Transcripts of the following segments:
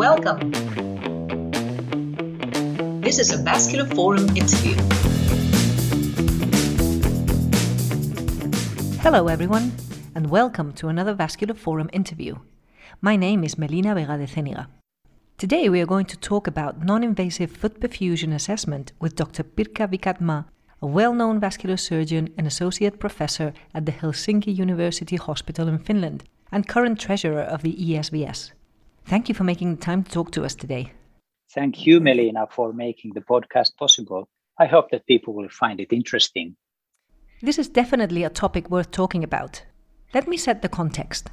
welcome. This is a Vascular Forum interview. Hello, everyone, and welcome to another Vascular Forum interview. My name is Melina Vega de Ceniga. Today we are going to talk about non-invasive foot perfusion assessment with Dr. Pirkka Vikatmaa, a well-known vascular surgeon and associate professor at the Helsinki University Hospital in Finland and current treasurer of the ESVS. Thank you for making the time to talk to us today. Thank you, Melina, for making the podcast possible. I hope that people will find it interesting. This is definitely a topic worth talking about. Let me set the context.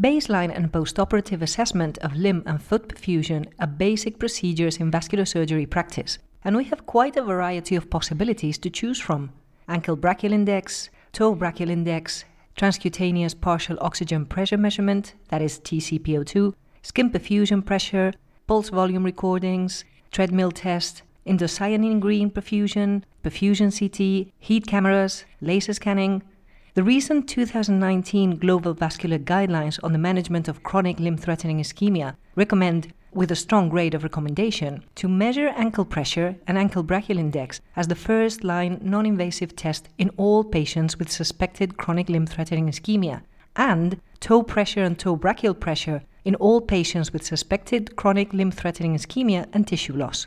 Baseline and postoperative assessment of limb and foot perfusion are basic procedures in vascular surgery practice, and we have quite a variety of possibilities to choose from ankle brachial index, toe brachial index, transcutaneous partial oxygen pressure measurement, that is TCPO2, skin perfusion pressure, pulse volume recordings, treadmill test, indocyanine green perfusion, perfusion CT, heat cameras, laser scanning. The recent 2019 Global Vascular Guidelines on the Management of Chronic Limb Threatening Ischemia recommend, with a strong grade of recommendation, to measure ankle pressure and ankle brachial index as the first line non invasive test in all patients with suspected chronic limb threatening ischemia, and toe pressure and toe brachial pressure in all patients with suspected chronic limb threatening ischemia and tissue loss.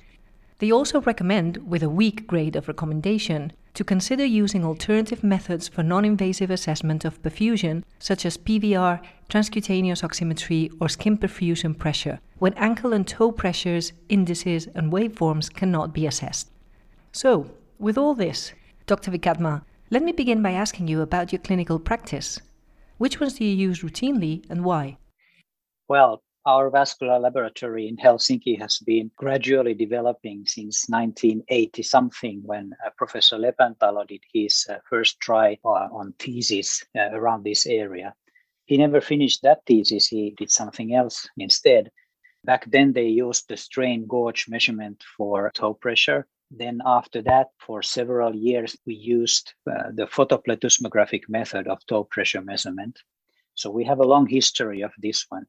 They also recommend, with a weak grade of recommendation, to consider using alternative methods for non invasive assessment of perfusion, such as PVR, transcutaneous oximetry, or skin perfusion pressure, when ankle and toe pressures, indices, and waveforms cannot be assessed. So, with all this, Dr. Vikatmaa, let me begin by asking you about your clinical practice. Which ones do you use routinely and why? Well, our vascular laboratory in Helsinki has been gradually developing since 1980 something when uh, Professor Lepäntalo did his uh, first try uh, on thesis uh, around this area. He never finished that thesis, he did something else instead. Back then, they used the strain gauge measurement for toe pressure. Then, after that, for several years, we used uh, the photoplethysmographic method of toe pressure measurement. So, we have a long history of this one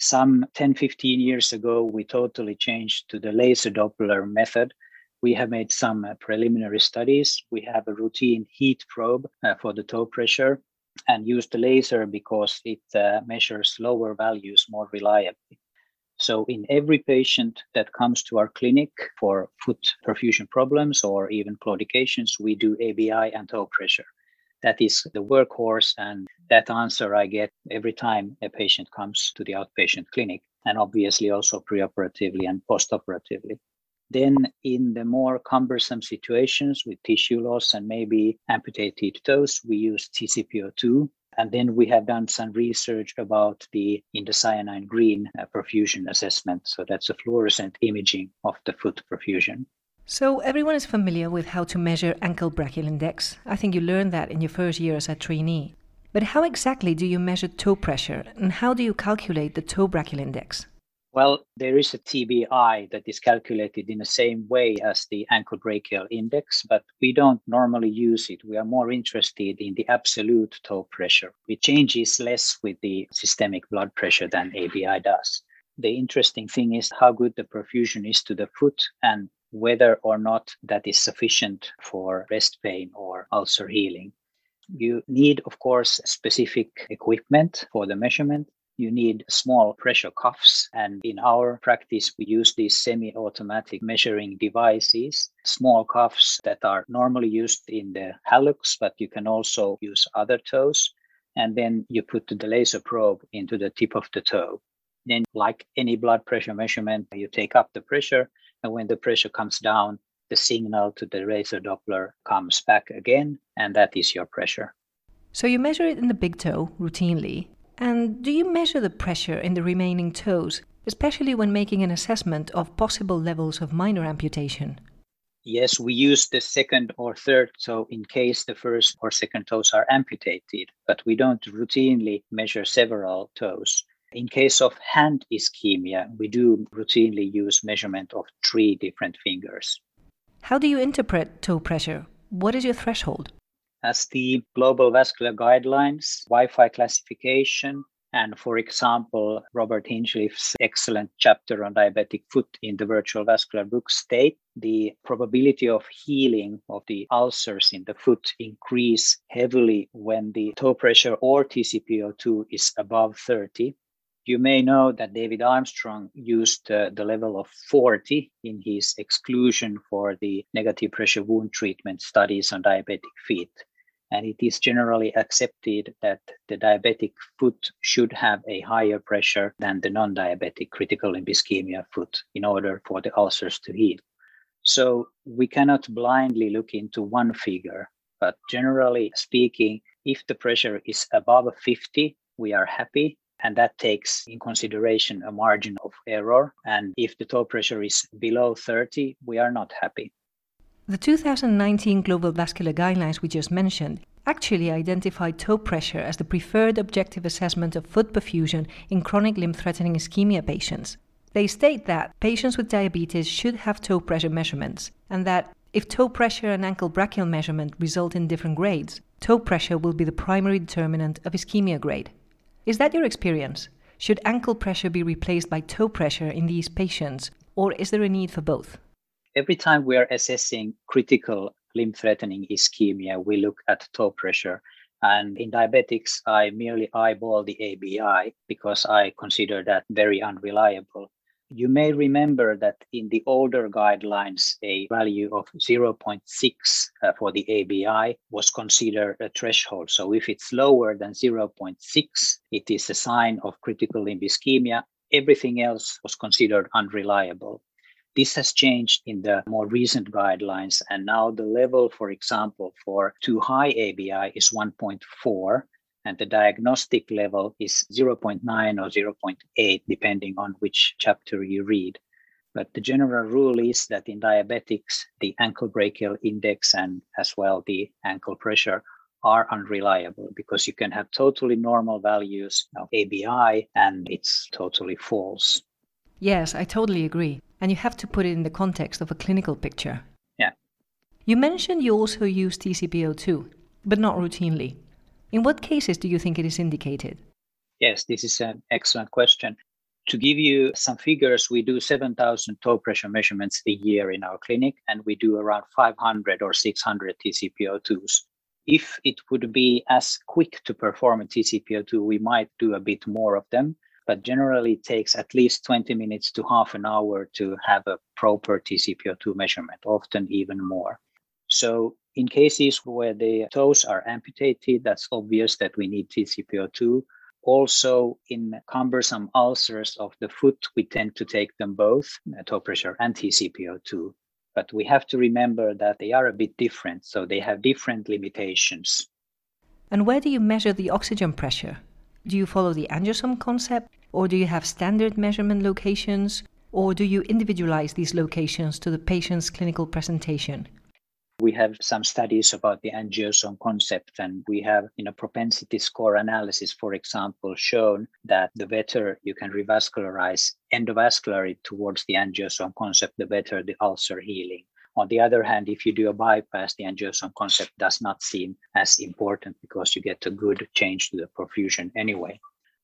some 10, 15 years ago, we totally changed to the laser Doppler method. We have made some uh, preliminary studies. We have a routine heat probe uh, for the toe pressure and use the laser because it uh, measures lower values more reliably. So, in every patient that comes to our clinic for foot perfusion problems or even claudications, we do ABI and toe pressure that is the workhorse and that answer i get every time a patient comes to the outpatient clinic and obviously also preoperatively and postoperatively. Then in the more cumbersome situations with tissue loss and maybe amputated toes we use tcpo2 and then we have done some research about the indocyanine green uh, perfusion assessment. So that's a fluorescent imaging of the foot perfusion so, everyone is familiar with how to measure ankle brachial index. I think you learned that in your first year as a trainee. But how exactly do you measure toe pressure and how do you calculate the toe brachial index? Well, there is a TBI that is calculated in the same way as the ankle brachial index, but we don't normally use it. We are more interested in the absolute toe pressure. It changes less with the systemic blood pressure than ABI does. The interesting thing is how good the perfusion is to the foot and whether or not that is sufficient for breast pain or ulcer healing. You need, of course, specific equipment for the measurement. You need small pressure cuffs. And in our practice, we use these semi automatic measuring devices, small cuffs that are normally used in the hallux, but you can also use other toes. And then you put the laser probe into the tip of the toe. Then, like any blood pressure measurement, you take up the pressure and when the pressure comes down, the signal to the laser Doppler comes back again, and that is your pressure. So you measure it in the big toe routinely. And do you measure the pressure in the remaining toes, especially when making an assessment of possible levels of minor amputation? Yes, we use the second or third toe in case the first or second toes are amputated, but we don't routinely measure several toes. In case of hand ischemia, we do routinely use measurement of three different fingers. How do you interpret toe pressure? What is your threshold? As the global vascular guidelines, WIfI classification, And for example, Robert Hinchliffe's excellent chapter on diabetic foot in the virtual vascular book state the probability of healing of the ulcers in the foot increase heavily when the toe pressure or TCPO2 is above 30. You may know that David Armstrong used uh, the level of 40 in his exclusion for the negative pressure wound treatment studies on diabetic feet. And it is generally accepted that the diabetic foot should have a higher pressure than the non diabetic critical limb ischemia foot in order for the ulcers to heal. So we cannot blindly look into one figure, but generally speaking, if the pressure is above 50, we are happy. And that takes in consideration a margin of error. And if the toe pressure is below 30, we are not happy. The 2019 Global Vascular Guidelines we just mentioned actually identified toe pressure as the preferred objective assessment of foot perfusion in chronic limb threatening ischemia patients. They state that patients with diabetes should have toe pressure measurements, and that if toe pressure and ankle brachial measurement result in different grades, toe pressure will be the primary determinant of ischemia grade. Is that your experience? Should ankle pressure be replaced by toe pressure in these patients, or is there a need for both? Every time we are assessing critical limb threatening ischemia, we look at toe pressure. And in diabetics, I merely eyeball the ABI because I consider that very unreliable. You may remember that in the older guidelines, a value of 0.6 uh, for the ABI was considered a threshold. So if it's lower than 0.6, it is a sign of critical limb ischemia. Everything else was considered unreliable. This has changed in the more recent guidelines, and now the level, for example, for too high ABI is 1.4, and the diagnostic level is 0.9 or 0.8, depending on which chapter you read. But the general rule is that in diabetics, the ankle brachial index and as well the ankle pressure are unreliable because you can have totally normal values of ABI and it's totally false. Yes, I totally agree. And you have to put it in the context of a clinical picture. Yeah. You mentioned you also use TCPO2, but not routinely. In what cases do you think it is indicated? Yes, this is an excellent question. To give you some figures, we do 7,000 toe pressure measurements a year in our clinic, and we do around 500 or 600 TCPO2s. If it would be as quick to perform a TCPO2, we might do a bit more of them but generally it takes at least 20 minutes to half an hour to have a proper TCPO2 measurement, often even more. So in cases where the toes are amputated, that's obvious that we need TCPO2. Also, in cumbersome ulcers of the foot, we tend to take them both, uh, toe pressure and TCPO2. But we have to remember that they are a bit different, so they have different limitations. And where do you measure the oxygen pressure? Do you follow the angiosome concept or do you have standard measurement locations? Or do you individualize these locations to the patient's clinical presentation? We have some studies about the angiosome concept, and we have in a propensity score analysis, for example, shown that the better you can revascularize endovascularly towards the angiosome concept, the better the ulcer healing. On the other hand, if you do a bypass, the angiosome concept does not seem as important because you get a good change to the perfusion anyway.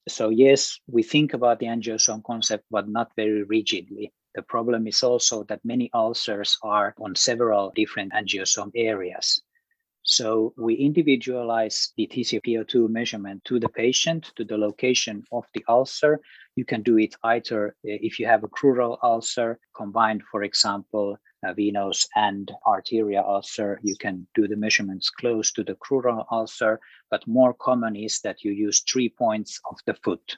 So, yes, we think about the angiosome concept, but not very rigidly. The problem is also that many ulcers are on several different angiosome areas. So we individualize the TCPO2 measurement to the patient, to the location of the ulcer. You can do it either uh, if you have a crural ulcer combined, for example, venous and arterial ulcer, you can do the measurements close to the crural ulcer, but more common is that you use three points of the foot.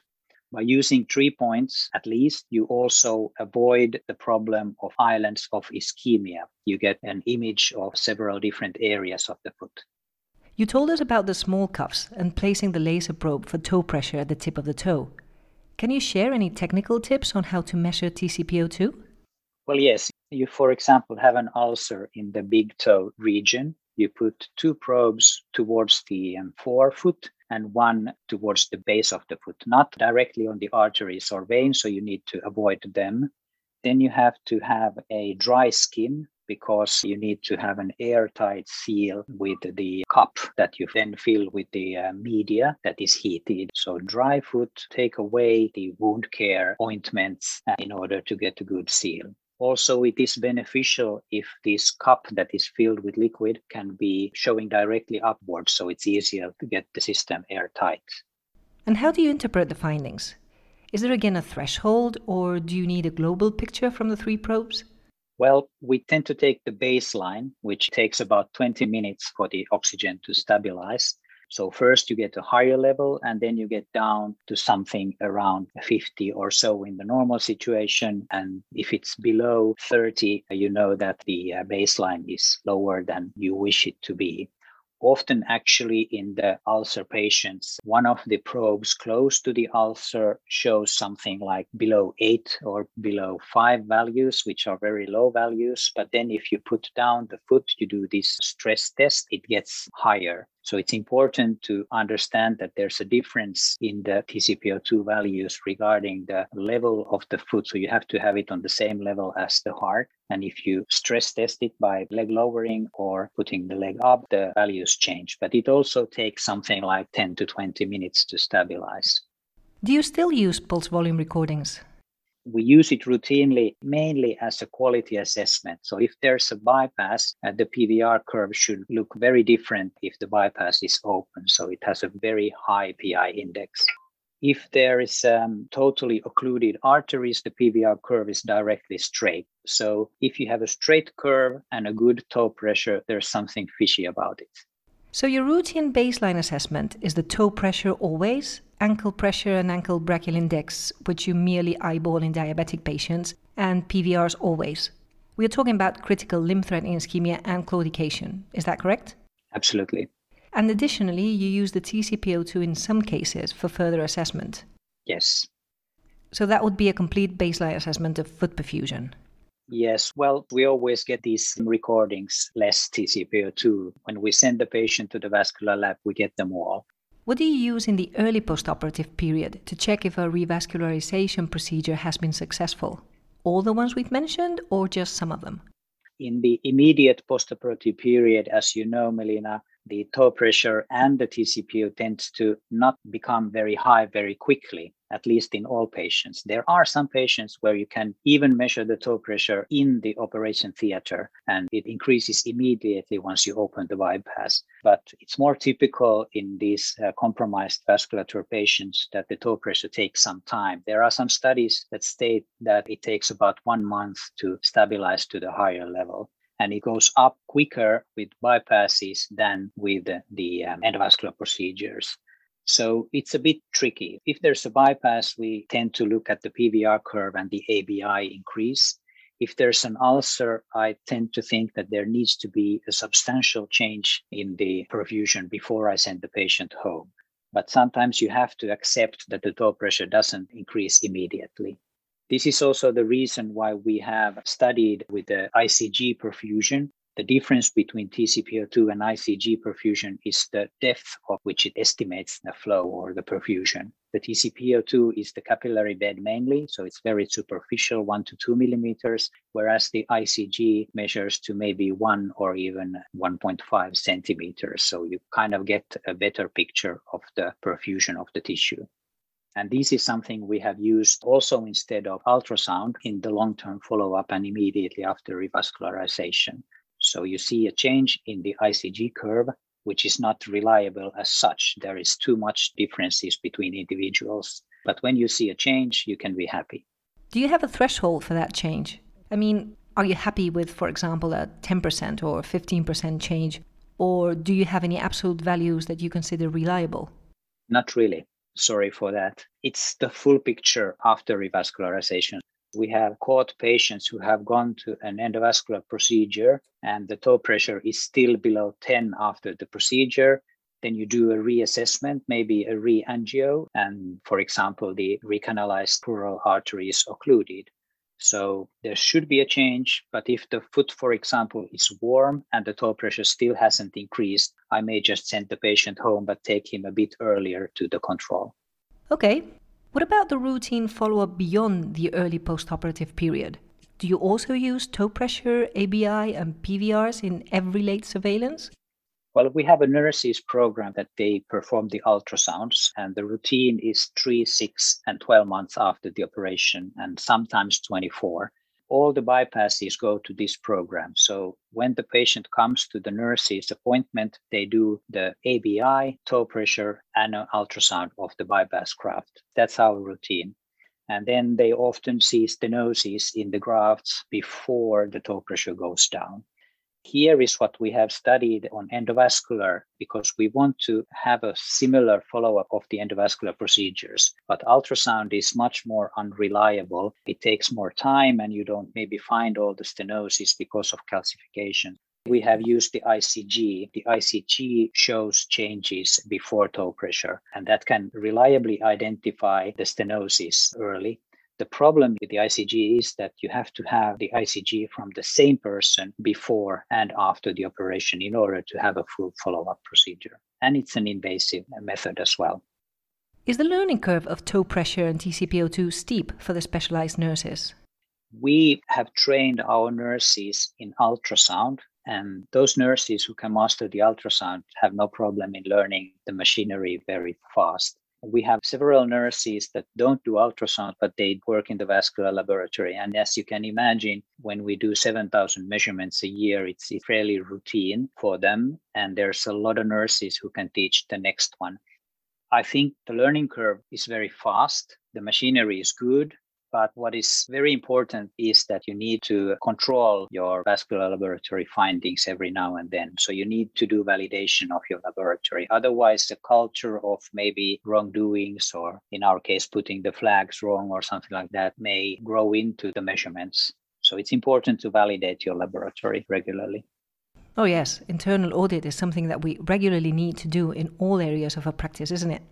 By using three points at least, you also avoid the problem of islands of ischemia. You get an image of several different areas of the foot. You told us about the small cuffs and placing the laser probe for toe pressure at the tip of the toe. Can you share any technical tips on how to measure TCPO2? Well, yes. You, for example, have an ulcer in the big toe region. You put two probes towards the um, forefoot and one towards the base of the foot, not directly on the arteries or veins, so you need to avoid them. Then you have to have a dry skin because you need to have an airtight seal with the cup that you then fill with the uh, media that is heated. So dry foot, take away the wound care ointments uh, in order to get a good seal. Also, it is beneficial if this cup that is filled with liquid can be showing directly upwards, so it's easier to get the system airtight. And how do you interpret the findings? Is there again a threshold, or do you need a global picture from the three probes? Well, we tend to take the baseline, which takes about 20 minutes for the oxygen to stabilize. So first you get a higher level and then you get down to something around 50 or so in the normal situation. And if it's below 30, you know that the uh, baseline is lower than you wish it to be often actually in the ulcer patients, one of the probes close to the ulcer shows something like below eight or below five values, which are very low values. But then if you put down the foot, you do this stress test, it gets higher. So it's important to understand that there's a difference in the TCPO2 values regarding the level of the foot. So you have to have it on the same level as the heart. And if you stress test it by leg lowering or putting the leg up, the values change. But it also takes something like 10 to 20 minutes to stabilize. Do you still use pulse volume recordings? We use it routinely mainly as a quality assessment. So if there's a bypass, uh, the PVR curve should look very different if the bypass is open. So it has a very high PI index. If there is um, totally occluded arteries, the PVR curve is directly straight. So if you have a straight curve and a good toe pressure, there's something fishy about it. So your routine baseline assessment is the toe pressure always, ankle pressure and ankle brachial index, which you merely eyeball in diabetic patients, and PVRs always. We are talking about critical limb threatening ischemia and claudication. Is that correct? Absolutely. And additionally, you use the TCPO2 in some cases for further assessment. Yes. So that would be a complete baseline assessment of foot perfusion. Yes, well, we always get these recordings less TCPO2. When we send the patient to the vascular lab, we get them all. What do you use in the early postoperative period to check if a revascularization procedure has been successful? All the ones we've mentioned, or just some of them? In the immediate postoperative period, as you know, Melina, the toe pressure and the TCPO tends to not become very high very quickly, at least in all patients. There are some patients where you can even measure the toe pressure in the operation theater and it increases immediately once you open the bypass. But it's more typical in these uh, compromised vasculature patients that the toe pressure takes some time. There are some studies that state that it takes about one month to stabilize to the higher level and it goes up quicker with bypasses than with the um, endovascular procedures. So it's a bit tricky. If there's a bypass, we tend to look at the PVR curve and the ABI increase. If there's an ulcer, I tend to think that there needs to be a substantial change in the perfusion before I send the patient home. But sometimes you have to accept that the toe pressure doesn't increase immediately. This is also the reason why we have studied with the ICG perfusion. The difference between TCPO2 and ICG perfusion is the depth of which it estimates the flow or the perfusion. The TCPO2 is the capillary bed mainly, so it's very superficial, one to two millimeters, whereas the ICG measures to maybe one or even 1.5 centimeters. So you kind of get a better picture of the perfusion of the tissue. And this is something we have used also instead of ultrasound in the long term follow up and immediately after revascularization. So you see a change in the ICG curve, which is not reliable as such. There is too much differences between individuals. But when you see a change, you can be happy. Do you have a threshold for that change? I mean, are you happy with, for example, a 10% or 15% change? Or do you have any absolute values that you consider reliable? Not really sorry for that. It's the full picture after revascularization. We have caught patients who have gone to an endovascular procedure and the toe pressure is still below 10 after the procedure. Then you do a reassessment, maybe a re-angio, and for example, the recanalized crural artery is occluded. So there should be a change, but if the foot, for example, is warm and the toe pressure still hasn't increased, I may just send the patient home but take him a bit earlier to the control. Okay. What about the routine follow up beyond the early postoperative period? Do you also use toe pressure, ABI, and PVRs in every late surveillance? Well, we have a nurses program that they perform the ultrasounds, and the routine is three, six, and 12 months after the operation, and sometimes 24. All the bypasses go to this program. So when the patient comes to the nurse's appointment, they do the ABI, toe pressure, and an ultrasound of the bypass graft. That's our routine. And then they often see stenosis in the grafts before the toe pressure goes down. Here is what we have studied on endovascular because we want to have a similar follow up of the endovascular procedures. But ultrasound is much more unreliable. It takes more time and you don't maybe find all the stenosis because of calcification. We have used the ICG. The ICG shows changes before toe pressure, and that can reliably identify the stenosis early. The problem with the ICG is that you have to have the ICG from the same person before and after the operation in order to have a full follow up procedure. And it's an invasive method as well. Is the learning curve of toe pressure and TCPO2 steep for the specialized nurses? We have trained our nurses in ultrasound, and those nurses who can master the ultrasound have no problem in learning the machinery very fast. We have several nurses that don't do ultrasound, but they work in the vascular laboratory. And as you can imagine, when we do 7,000 measurements a year, it's fairly routine for them. And there's a lot of nurses who can teach the next one. I think the learning curve is very fast. The machinery is good. But what is very important is that you need to control your vascular laboratory findings every now and then. So you need to do validation of your laboratory. Otherwise, the culture of maybe wrongdoings, or in our case, putting the flags wrong or something like that, may grow into the measurements. So it's important to validate your laboratory regularly. Oh, yes. Internal audit is something that we regularly need to do in all areas of our practice, isn't it?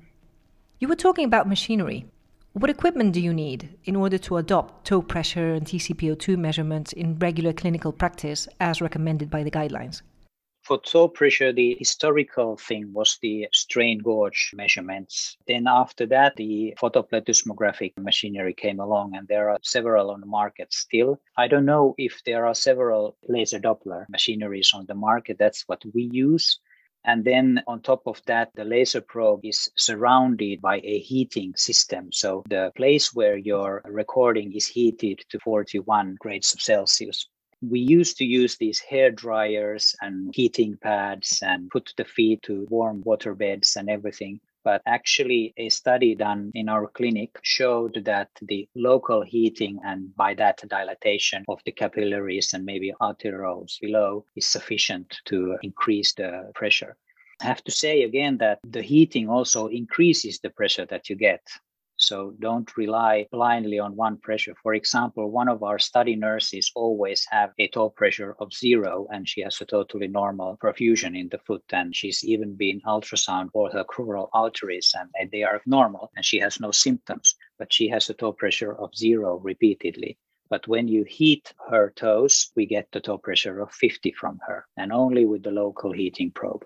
You were talking about machinery. What equipment do you need in order to adopt toe pressure and TCPO2 measurements in regular clinical practice as recommended by the guidelines? For toe pressure, the historical thing was the strain gauge measurements. Then after that, the photoplethysmographic machinery came along, and there are several on the market still. I don't know if there are several laser Doppler machineries on the market. That's what we use. And then on top of that, the laser probe is surrounded by a heating system. So the place where your recording is heated to 41 grades of Celsius. We used to use these hair dryers and heating pads and put the feet to warm water beds and everything. But actually, a study done in our clinic showed that the local heating and by that dilatation of the capillaries and maybe arterioles below is sufficient to increase the pressure. I have to say again that the heating also increases the pressure that you get. So don't rely blindly on one pressure. For example, one of our study nurses always have a toe pressure of zero and she has a totally normal perfusion in the foot and she's even been ultrasound for her crural arteries and they are normal and she has no symptoms, but she has a toe pressure of zero repeatedly. But when you heat her toes, we get the toe pressure of 50 from her and only with the local heating probe.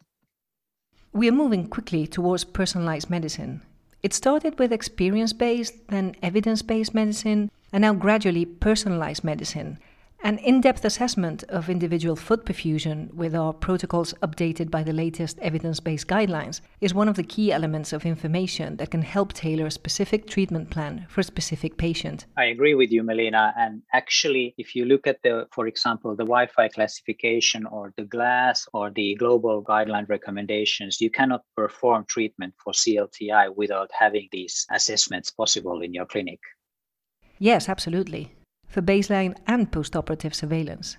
We are moving quickly towards personalized medicine. It started with experience based, then evidence based medicine, and now gradually personalized medicine. An in depth assessment of individual foot perfusion with our protocols updated by the latest evidence based guidelines is one of the key elements of information that can help tailor a specific treatment plan for a specific patient. I agree with you, Melina. And actually, if you look at the, for example, the WIfI classification or the GLASS or the global guideline recommendations, you cannot perform treatment for CLTI without having these assessments possible in your clinic. Yes, absolutely for baseline and postoperative surveillance.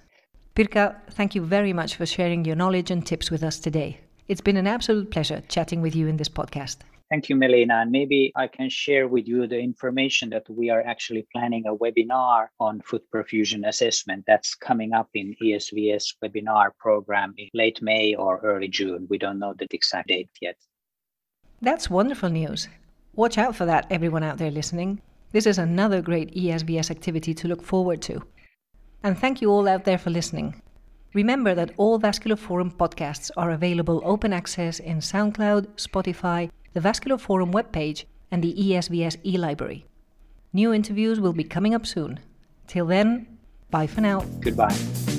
Pirkka, thank you very much for sharing your knowledge and tips with us today. It's been an absolute pleasure chatting with you in this podcast. Thank you, Melina. And maybe I can share with you the information that we are actually planning a webinar on foot perfusion assessment that's coming up in ESVS webinar program in late May or early June. We don't know the exact date yet. That's wonderful news. Watch out for that, everyone out there listening. This is another great ESVS activity to look forward to. And thank you all out there for listening. Remember that all Vascular Forum podcasts are available open access in SoundCloud, Spotify, the Vascular Forum webpage, and the ESVS e library. New interviews will be coming up soon. Till then, Bye for now. Goodbye.